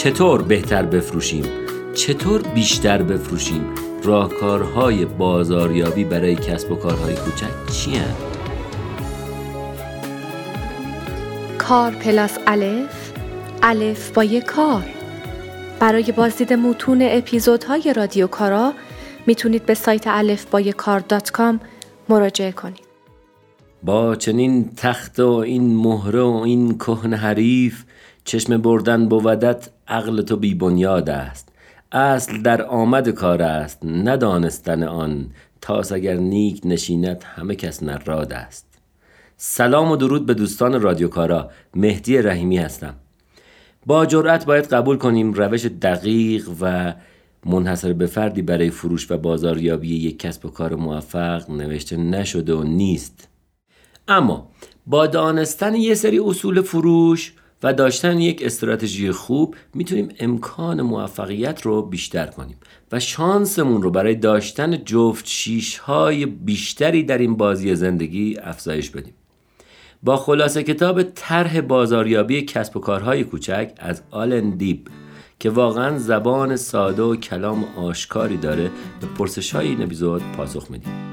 چطور بهتر بفروشیم؟ چطور بیشتر بفروشیم؟ راهکارهای بازاریابی برای کسب و کارهای کوچک چی کارا plus الف الف با یک کار برای بازدید متون اپیزودهای رادیو کارا می‌تونید به سایت الف با کار دات کام مراجعه کنید با چنین تخته و این مهره و این کهن حریف چشم بردن بودت عقل تو بی بنیاد است. اصل در آمد کار است ندانستن آن. تاس اگر نیک نشینت همه کس نراد است. سلام و درود به دوستان رادیو کارا مهدی رحیمی هستم. با جرأت باید قبول کنیم روش دقیق و منحصر به فردی برای فروش و بازاریابی یک کسب و کار موفق نوشته نشده و نیست. اما با دانستن یه سری اصول فروش و داشتن یک استراتژی خوب می‌تونیم امکان موفقیت رو بیشتر کنیم و شانسمون رو برای داشتن جفت شیش های بیشتری در این بازی زندگی افزایش بدیم. با خلاصه کتاب طرح بازاریابی کسب و کارهای کوچک از آلن دیب که واقعا زبان ساده و کلام آشکاری داره به پرسش های این اپیزود پاسخ میدیم.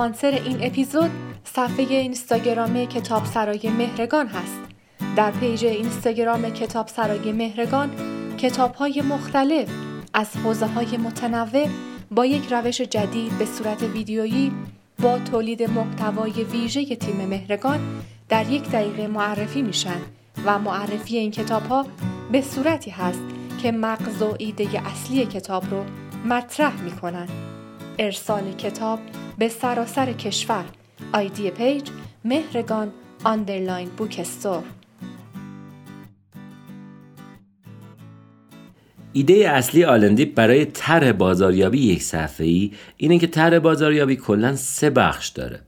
اسپانسر این اپیزود صفحه اینستاگرام کتاب سرای مهرگان هست. در پیج اینستاگرام کتاب سرای مهرگان کتاب های مختلف از حوزه های متنوع با یک روش جدید به صورت ویدیویی با تولید محتوای ویژه تیم مهرگان در یک دقیقه معرفی میشن و معرفی این کتاب ها به صورتی هست که مغز و ایده اصلی کتاب رو مطرح می‌کنن. ارسال کتاب به سراسر کشور. آیدی پیج مهرگان underline bookstore. ایده اصلی آلن دیب برای طرح بازاریابی یک صفحه ای اینه که طرح بازاریابی کلا سه بخش داره.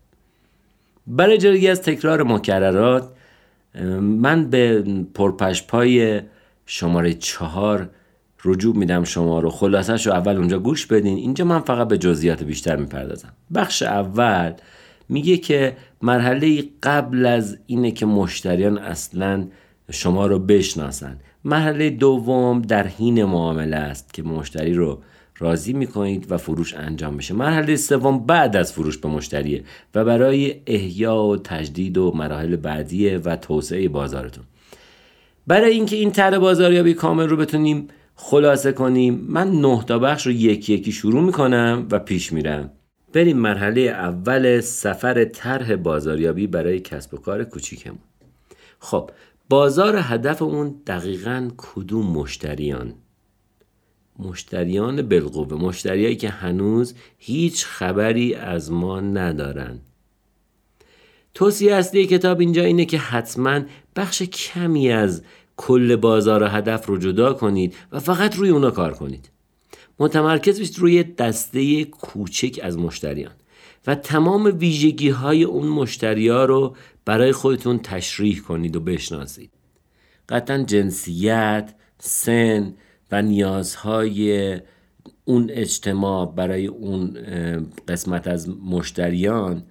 برای جلوگیری از تکرار مکررات من به پر و پشپای شماره چهار رجوع میدم شما رو. خلاصش رو اول اونجا گوش بدین. اینجا من فقط به جزئیات بیشتر می‌پردازم. بخش اول میگه که مرحله قبل از اینه که مشتریان اصلا شما رو بشناسن. مرحله دوم در حین معامله است که مشتری رو راضی می‌کنید و فروش انجام بشه مرحله سوم بعد از فروش به مشتریه و برای احیا و تجدید و مراحل بعدیه و توسعه بازارتون. برای اینکه این طرح بازاریابی کامل رو بتونیم خلاصه کنیم من نه تا بخش رو یکی یکی شروع می‌کنم و پیش میرم. بریم مرحله اول سفر طرح بازاریابی برای کسب و کار کوچیکمون. خب بازار هدفمون دقیقا کدوم مشتریان؟ مشتریان بالقوه مشتریایی که هنوز هیچ خبری از ما ندارن. توصیه اصلی کتاب اینجا اینه که حتما بخش کمی از کل بازار هدف رو جدا کنید و فقط روی اونا کار کنید. متمرکز بشید روی دسته کوچک از مشتریان و تمام ویژگی های اون مشتری ها رو برای خودتون تشریح کنید و بشناسید. قطعا جنسیت، سن و نیازهای اون اجتماع برای اون قسمت از مشتریان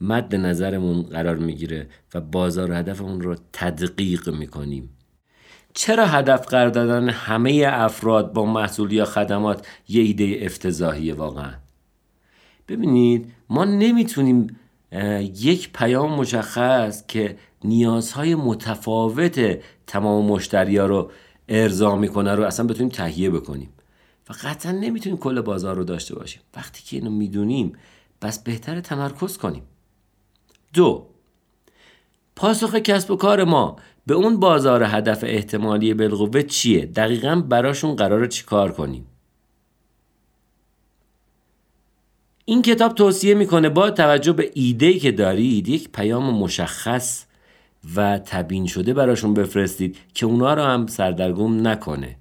مد نظرمون قرار می‌گیره و بازار هدفمون رو تدقیق می‌کنیم. چرا هدف قرار دادن همه افراد با محصول یا خدمات یه ایده افتضاحیه واقعا؟ ببینید ما نمی‌تونیم یک پیام مشخص که نیازهای متفاوت تمام مشتری ها رو ارضا می‌کنه رو اصلا بتونیم تهیه بکنیم. و قطعا نمی‌تونیم کل بازار رو داشته باشیم. وقتی که اینو می‌دونیم بس بهتر تمرکز کنیم. دو پاسخ کسب و کار ما به اون بازار هدف احتمالی بالقوه چیه؟ دقیقا براشون قرار چی کار کنیم؟ این کتاب توصیه می‌کنه با توجه به ایده که دارید یک پیام مشخص و تبیین شده براشون بفرستید که اونا رو هم سردرگم نکنه.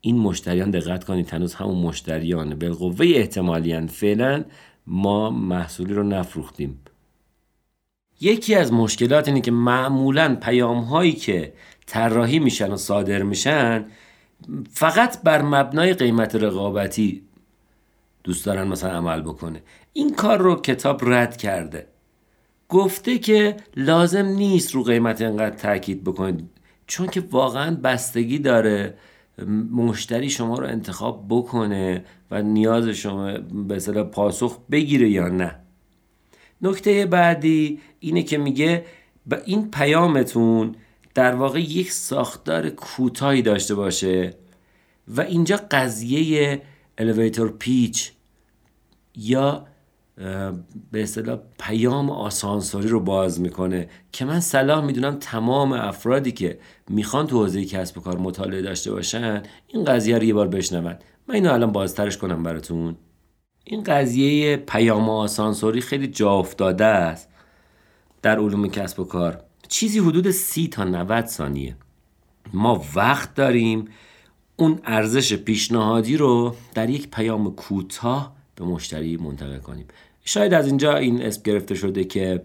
این مشتریان دقت کنید هنوز همون مشتریان. بالقوه احتمالیان فعلا ما محصولی رو نفروختیم. یکی از مشکلات اینه که معمولا پیام هایی که طراحی میشن و صادر میشن فقط بر مبنای قیمت رقابتی دوست دارن مثلا عمل بکنه. این کار رو کتاب رد کرده. گفته که لازم نیست رو قیمت اینقدر تاکید بکنید چون که واقعا بستگی داره مشتری شما رو انتخاب بکنه و نیاز شما به پاسخ بگیره یا نه. نکته بعدی اینه که میگه به این پیامتون در واقع یک ساختار کوتاهی داشته باشه و اینجا قضیه الیویتور پیچ یا به اصطلاح پیام آسانسوری رو باز می‌کنه که من صلاح می‌دونم تمام افرادی که می‌خوان تو حوزه کسب و کار مطالعه داشته باشن این قضیه رو یه بار بشنون. من اینو الان بازترش کنم براتون. این قضیه پیام آسانسوری خیلی جا افتاده است در علوم کسب و کار. چیزی حدود سی تا 90 ثانیه. ما وقت داریم اون ارزش پیشنهادی رو در یک پیام کوتاه به مشتری منتقل کنیم. شاید از اینجا این اسم گرفته شده که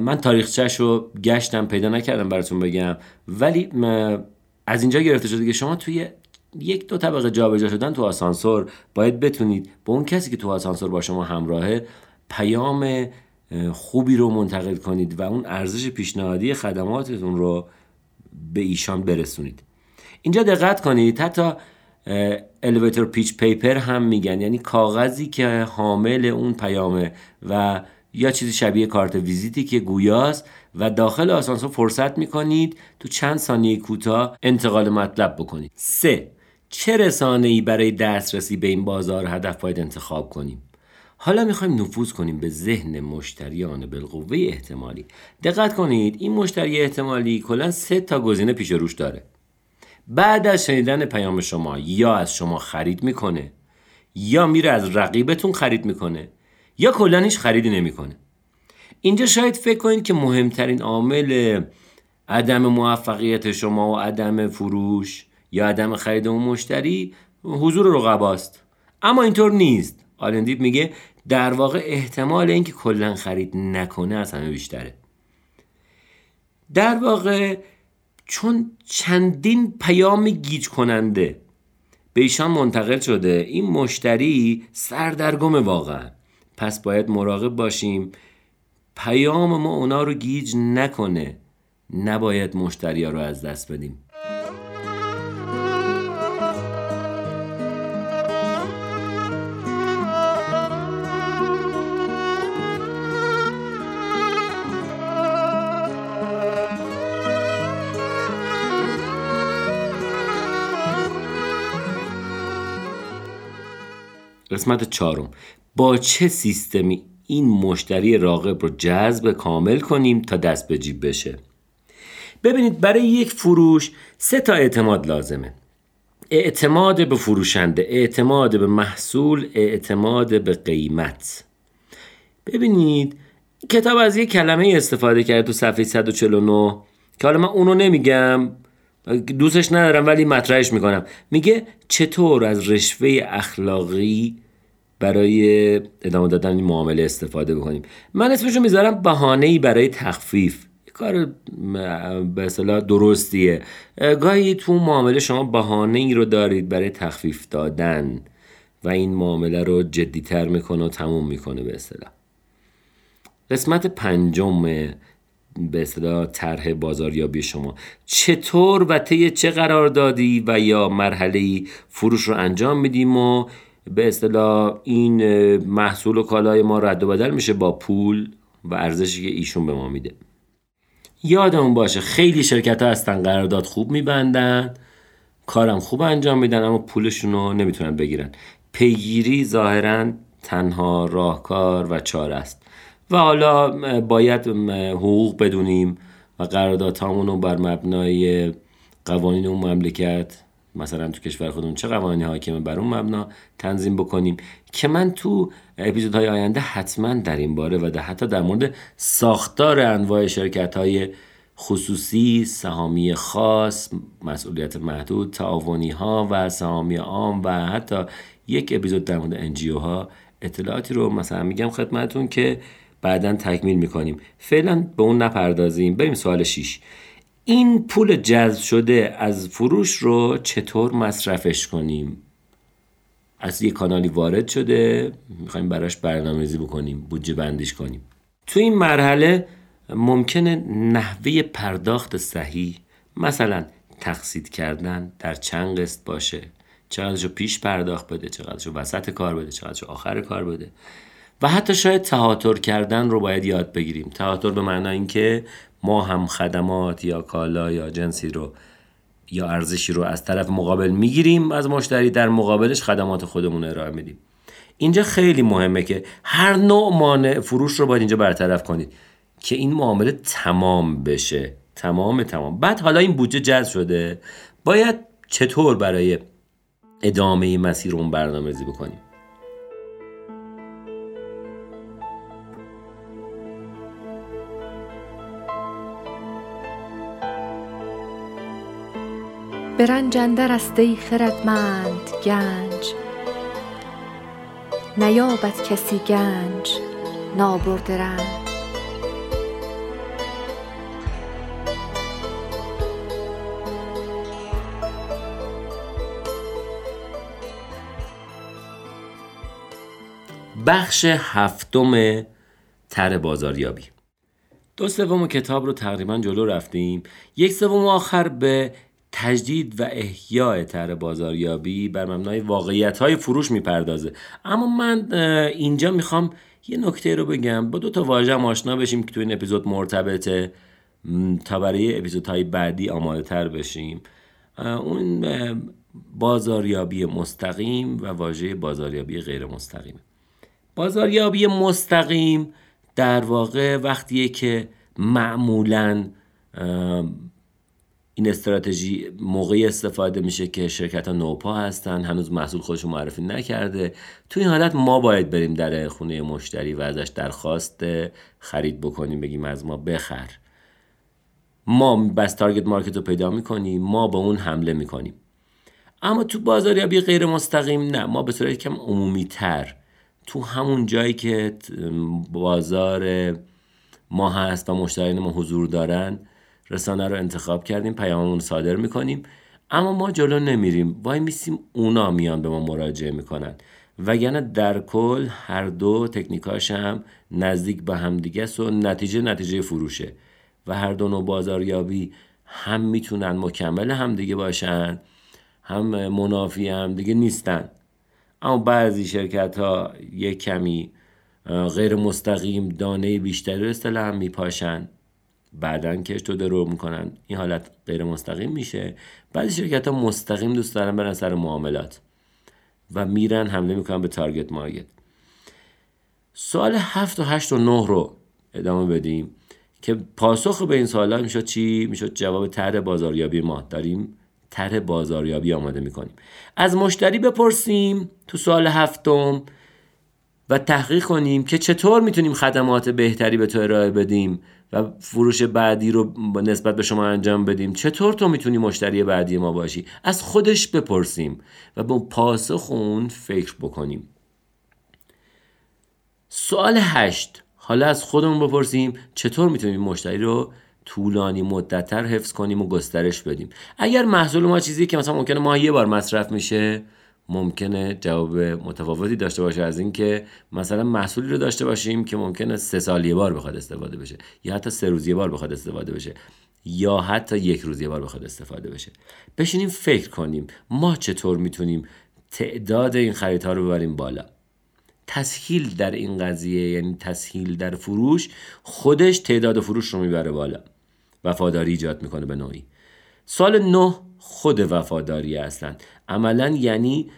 من تاریخچهش رو گشتم پیدا نکردم براتون بگم. ولی از اینجا گرفته شده که شما توی یک دو طبقه جابجا شدن تو آسانسور باید بتونید به اون کسی که تو آسانسور با شما همراهه پیام خوبی رو منتقل کنید و اون ارزش پیشنهادی خدماتتون رو به ایشان برسونید. اینجا دقت کنید حتی الیویتور پیچ پیپر هم میگن. یعنی کاغذی که حامل اون پیامه و یا چیزی شبیه کارت ویزیتی که گویاست و داخل آسانسور فرصت می‌کنید تو چند ثانیه کوتاه انتقال مطلب بکنید. سه چه رسانه ای برای دسترسی به این بازار هدف باید انتخاب کنیم؟ حالا می‌خوایم نفوذ کنیم به ذهن مشتریان بالقوه احتمالی. دقت کنید این مشتری احتمالی کلا سه تا گزینه پیش روش داره. بعد از شنیدن پیام شما یا از شما خرید می‌کنه یا میره از رقیبتون خرید می‌کنه یا کلا هیچ خریدی نمی‌کنه. اینجا شاید فکر کنید که مهمترین عامل عدم موفقیت شما و عدم فروش یا عدم خرید اون مشتری حضور رقباست اما اینطور نیست. آلن دیب میگه در واقع احتمال اینکه کلا خرید نکنه از همه بیشتره. در واقع چون چندین پیام گیج کننده به ایشان منتقل شده این مشتری سردرگم واقعا. پس باید مراقب باشیم پیام ما اونا رو گیج نکنه. نباید مشتری ها رو از دست بدیم. قسمت چهارم. با چه سیستمی این مشتری راغب رو جذب کامل کنیم تا دست به جیب بشه؟ ببینید برای یک فروش سه تا اعتماد لازمه. اعتماد به فروشنده اعتماد به محصول اعتماد به قیمت. ببینید کتاب از یک کلمه استفاده کرد تو صفحه 149 که حالا من اونو نمیگم دوستش ندارم ولی مطرحش می‌کنم. میگه چطور از رشوه اخلاقی برای ادامه دادن این معامله استفاده بکنیم. من اسمشو می‌ذارم بهانه ای برای تخفیف. کار به اصطلاح درستیه. گاهی تو معامله شما بهانه ای رو دارید برای تخفیف دادن و این معامله رو جدیتر می‌کنه و تموم می‌کنه به اصطلاح. قسمت پنجم به اصطلاح طرح بازاریابی شما. چطور و طی چه قرار دادی و یا مرحله فروش رو انجام میدیم و به اصطلاح این محصول و کالای ما رد و بدل میشه با پول و ارزشی که ایشون به ما میده. یادمون باشه خیلی شرکت ها هستن قرارداد خوب میبندن کارم خوب انجام میدن اما پولشون رو نمی‌تونن بگیرن. پیگیری ظاهرا تنها راهکار و چاره است. و حالا باید حقوق بدونیم و قراردادهامون رو بر مبنای قوانین اون مملکت مثلا تو کشور خودمون چه قوانینی حاکمه بر اون مبنا تنظیم بکنیم که من تو اپیزودهای آینده حتما در این باره و در حتی در مورد ساختار انواع شرکت های خصوصی، سهامی خاص، مسئولیت محدود، تعاونی ها و سهامی عام و حتی یک اپیزود در مورد انجیو ها اطلاعاتی رو مثلا میگم خدمتون که بعدا تکمیل می‌کنیم. فعلا به اون نپردازیم. بریم سوال 6 این پول جذب شده از فروش رو چطور مصرفش کنیم؟ از یه کانالی وارد شده می‌خوایم براش برنامه‌ریزی بکنیم بودجه بندیش کنیم. تو این مرحله ممکنه نحوه پرداخت صحیح مثلا تقسید کردن در چند قسط باشه. چقدرشو پیش پرداخت بده چقدرشو وسط کار بده چقدرشو آخر کار بده. و حتی شاید تهاتر کردن رو باید یاد بگیریم. تهاتر به معنای اینکه ما هم خدمات یا کالا یا جنسی رو یا ارزشی رو از طرف مقابل می‌گیریم از مشتری در مقابلش خدمات خودمون ارائه میدیم. اینجا خیلی مهمه که هر نوع مانع فروش رو باید اینجا برطرف کنید که این معامله تمام بشه. تمام تمام. بعد حالا این بودجه جذب شده. باید چطور برای ادامه مسیر اون برنامه ریزی بکنیم؟ برنجندر است ای خردمند گنج. نیابد کسی گنج نابرده رنج. بخش هفتم تر بازاریابی. دو سوم کتاب رو تقریبا جلو رفتیم. یک سوم آخر به تجدید و احیاء تر بازاریابی بر مبنای واقعیت های فروش می‌پردازه. اما من اینجا می‌خوام یه نکته رو بگم. با دو تا واژه آشنا بشیم که تو این اپیزود مرتبطه. تا برای اپیزودهای بعدی آماده تر بشیم اون بازاریابی مستقیم و واژه بازاریابی غیر مستقیم. بازاریابی مستقیم در واقع وقتیه که معمولا این استراتژی موقعی استفاده میشه که شرکت ها نوپا هستن هنوز محصول خودشون معرفی نکرده. تو این حالت ما باید بریم در خونه مشتری و ازش درخواست خرید بکنیم بگیم از ما بخر. ما بس تارگت مارکت رو پیدا می‌کنیم ما با اون حمله می‌کنیم. اما تو بازاریابی غیر مستقیم نه ما به صورت کم عمومی تر تو همون جایی که بازار ما هست و مشتریان ما حضور دارن رسانه رو انتخاب کردیم پیاممون صادر می‌کنیم. اما ما جلو نمیریم. وای میسیم اونا میان به ما مراجعه می‌کنن. وگرنه در کل هر دو تکنیکاش هم نزدیک به همدیگه است و نتیجه نتیجه فروشه. و هر دو نوع بازاریابی هم می‌تونن مکمل همدیگه باشن هم منافی همدیگه نیستن. اما بعضی شرکت ها یک کمی غیر مستقیم دانه بیشتری رو اصطلاحا میپاشن. بعدا کش تو درو می‌کنن. این حالت غیر مستقیم میشه. بعضی شرکت ها مستقیم دوست دارن برن سر معاملات و میرن حمله می‌کنن به تارگت مارکت سوال هفت و هشت و نه رو ادامه بدیم که پاسخ به این سوال می‌شد چی؟ می‌شد جواب طرح بازاریابی ما. داریم طرح بازاریابی آماده می‌کنیم. از مشتری بپرسیم تو سال هفتم و تحقیق کنیم که چطور می‌تونیم خدمات بهتری به تو ارائه بدیم. و فروش بعدی رو نسبت به شما انجام بدیم. چطور تو می‌تونی مشتری بعدی ما باشی؟ از خودش بپرسیم و به پاسخ اون فکر بکنیم. سوال هشت. حالا از خودمون بپرسیم چطور می‌تونیم مشتری رو طولانی مدتتر حفظ کنیم و گسترش بدیم؟ اگر محصول ما چیزی که مثلا ممکنه ماه یه بار مصرف میشه ممکنه جواب متفاوتی داشته باشه از اینکه مثلا محصولی رو داشته باشیم که ممکنه سه سال یه بار بخواد استفاده بشه یا حتی سه روز یه بار بخواد استفاده بشه یا حتی یک روز یه بار بخواد استفاده بشه. بشینیم فکر کنیم ما چطور می‌تونیم تعداد این خریدها رو ببریم بالا. تسهیل در این قضیه یعنی تسهیل در فروش خودش تعداد فروش رو می‌بره بالا. وفاداری ایجاد می‌کنه به نوعی. سال نه خود وفاداری هستند عملا یعنی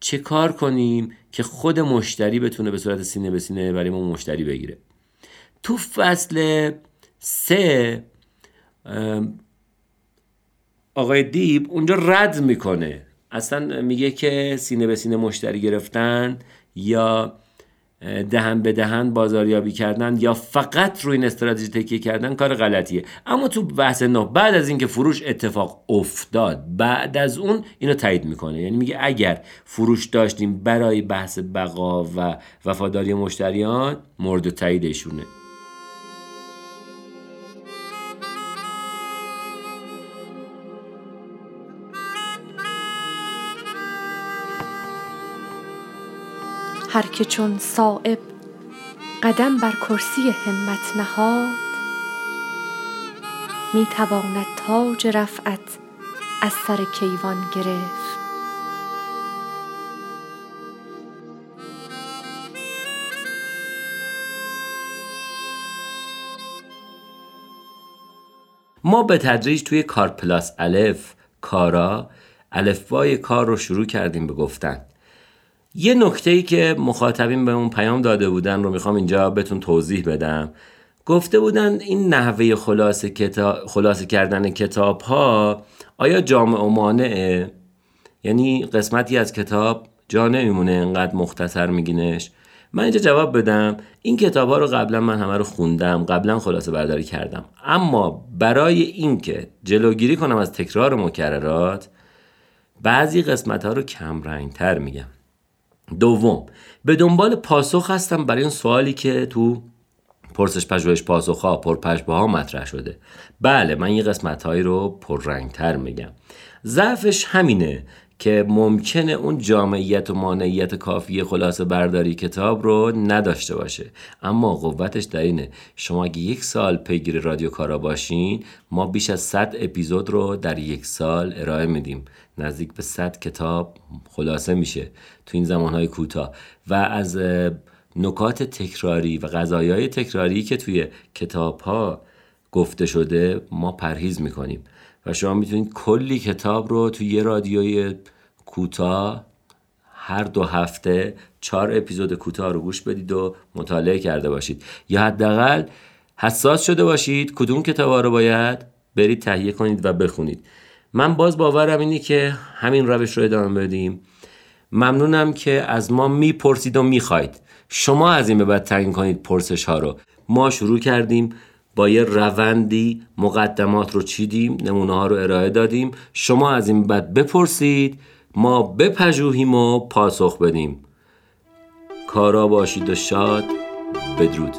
چه کار کنیم که خود مشتری بتونه به صورت سینه به سینه برای ما مشتری بگیره. تو فصل سه آقای دیب اونجا رد می‌کنه. اصلا میگه که سینه به سینه مشتری گرفتن یا دهن به دهن بازاریابی کردن یا فقط روی این استراتژی تکیه کردن کار غلطیه. اما تو بحث نو بعد از اینکه فروش اتفاق افتاد بعد از اون اینو تایید می‌کنه. یعنی میگه اگر فروش داشتیم برای بحث بقا و وفاداری مشتریان مورد تاییدشونه. هر که چون صائب قدم بر کرسی همت نهاد می تواند تاج رفعت از سر کیوان گرفت. ما به تدریج توی کار پلاس الف کارا الفبای کار رو شروع کردیم به گفتن. یه نکته ای که مخاطبین به اون پیام داده بودن رو می‌خوام اینجا بهتون توضیح بدم. گفته بودن این نحوه خلاصه, کتاب، خلاصه کردن کتاب ها آیا جامع و مانعه؟ یعنی قسمتی از کتاب جا نمیمونه انقدر مختصر میگینش. من اینجا جواب بدم این کتاب ها رو قبلا من همه رو خوندم قبلا خلاصه برداری کردم. اما برای اینکه جلوگیری کنم از تکرار مکررات بعضی قسمت ها رو کم رنگ تر میگم. دوم به دنبال پاسخ هستم برای اون سوالی که تو پرسش پژوهش پاسخ ها پرپژوه ها مطرح شده. بله من یه قسمت هایی رو پررنگتر میگم. ضعفش همینه که ممکنه اون جامعیت و مانعیت کافی خلاصه برداری کتاب رو نداشته باشه. اما قوتش در اینه. شما اگه یک سال پیگیر رادیو کارا باشین ما بیش از 100 اپیزود رو در یک سال ارائه میدیم. نزدیک به 100 کتاب خلاصه میشه تو این زمانهای کوتاه. و از نکات تکراری و غذایای تکراری که توی کتاب ها گفته شده ما پرهیز می‌کنیم. و شما می‌تونید کلی کتاب رو توی یه رادیوی کوتاه هر دو هفته چهار اپیزود کوتاه رو گوش بدید و مطالعه کرده باشید. یا حداقل حساس شده باشید کدوم کتاب رو باید برید تهیه کنید و بخونید. من باز باورم اینه که همین روش رو ادامه بدیم. ممنونم که از ما می‌پرسید و می‌خواید. شما از این به بعد تعیین کنید پرسش ها رو. ما شروع کردیم. یه روندی مقدمات رو چیدیم نمونه ها رو ارائه دادیم. شما از این بعد بپرسید ما بپژوهیم و پاسخ بدیم. کارا باشید و شاد بدرود.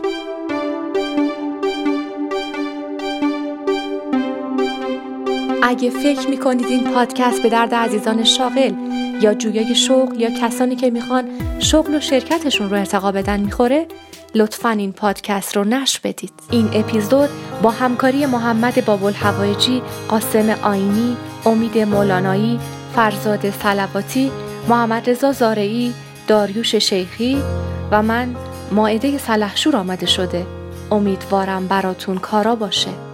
اگه فکر می‌کنید این پادکست به درد عزیزان شاغل یا جویای شغل یا کسانی که می‌خوان شغل و شرکتشون رو ارتقا بدن می‌خوره لطفا این پادکست رو نش بدید. این اپیزود با همکاری محمد بابل هوایجی قاسم آینی امید مولانایی فرزاد سلواتی محمد رضا زارعی داریوش شیخی و من ماعده سلحشور آمده شده. امیدوارم براتون کارا باشه.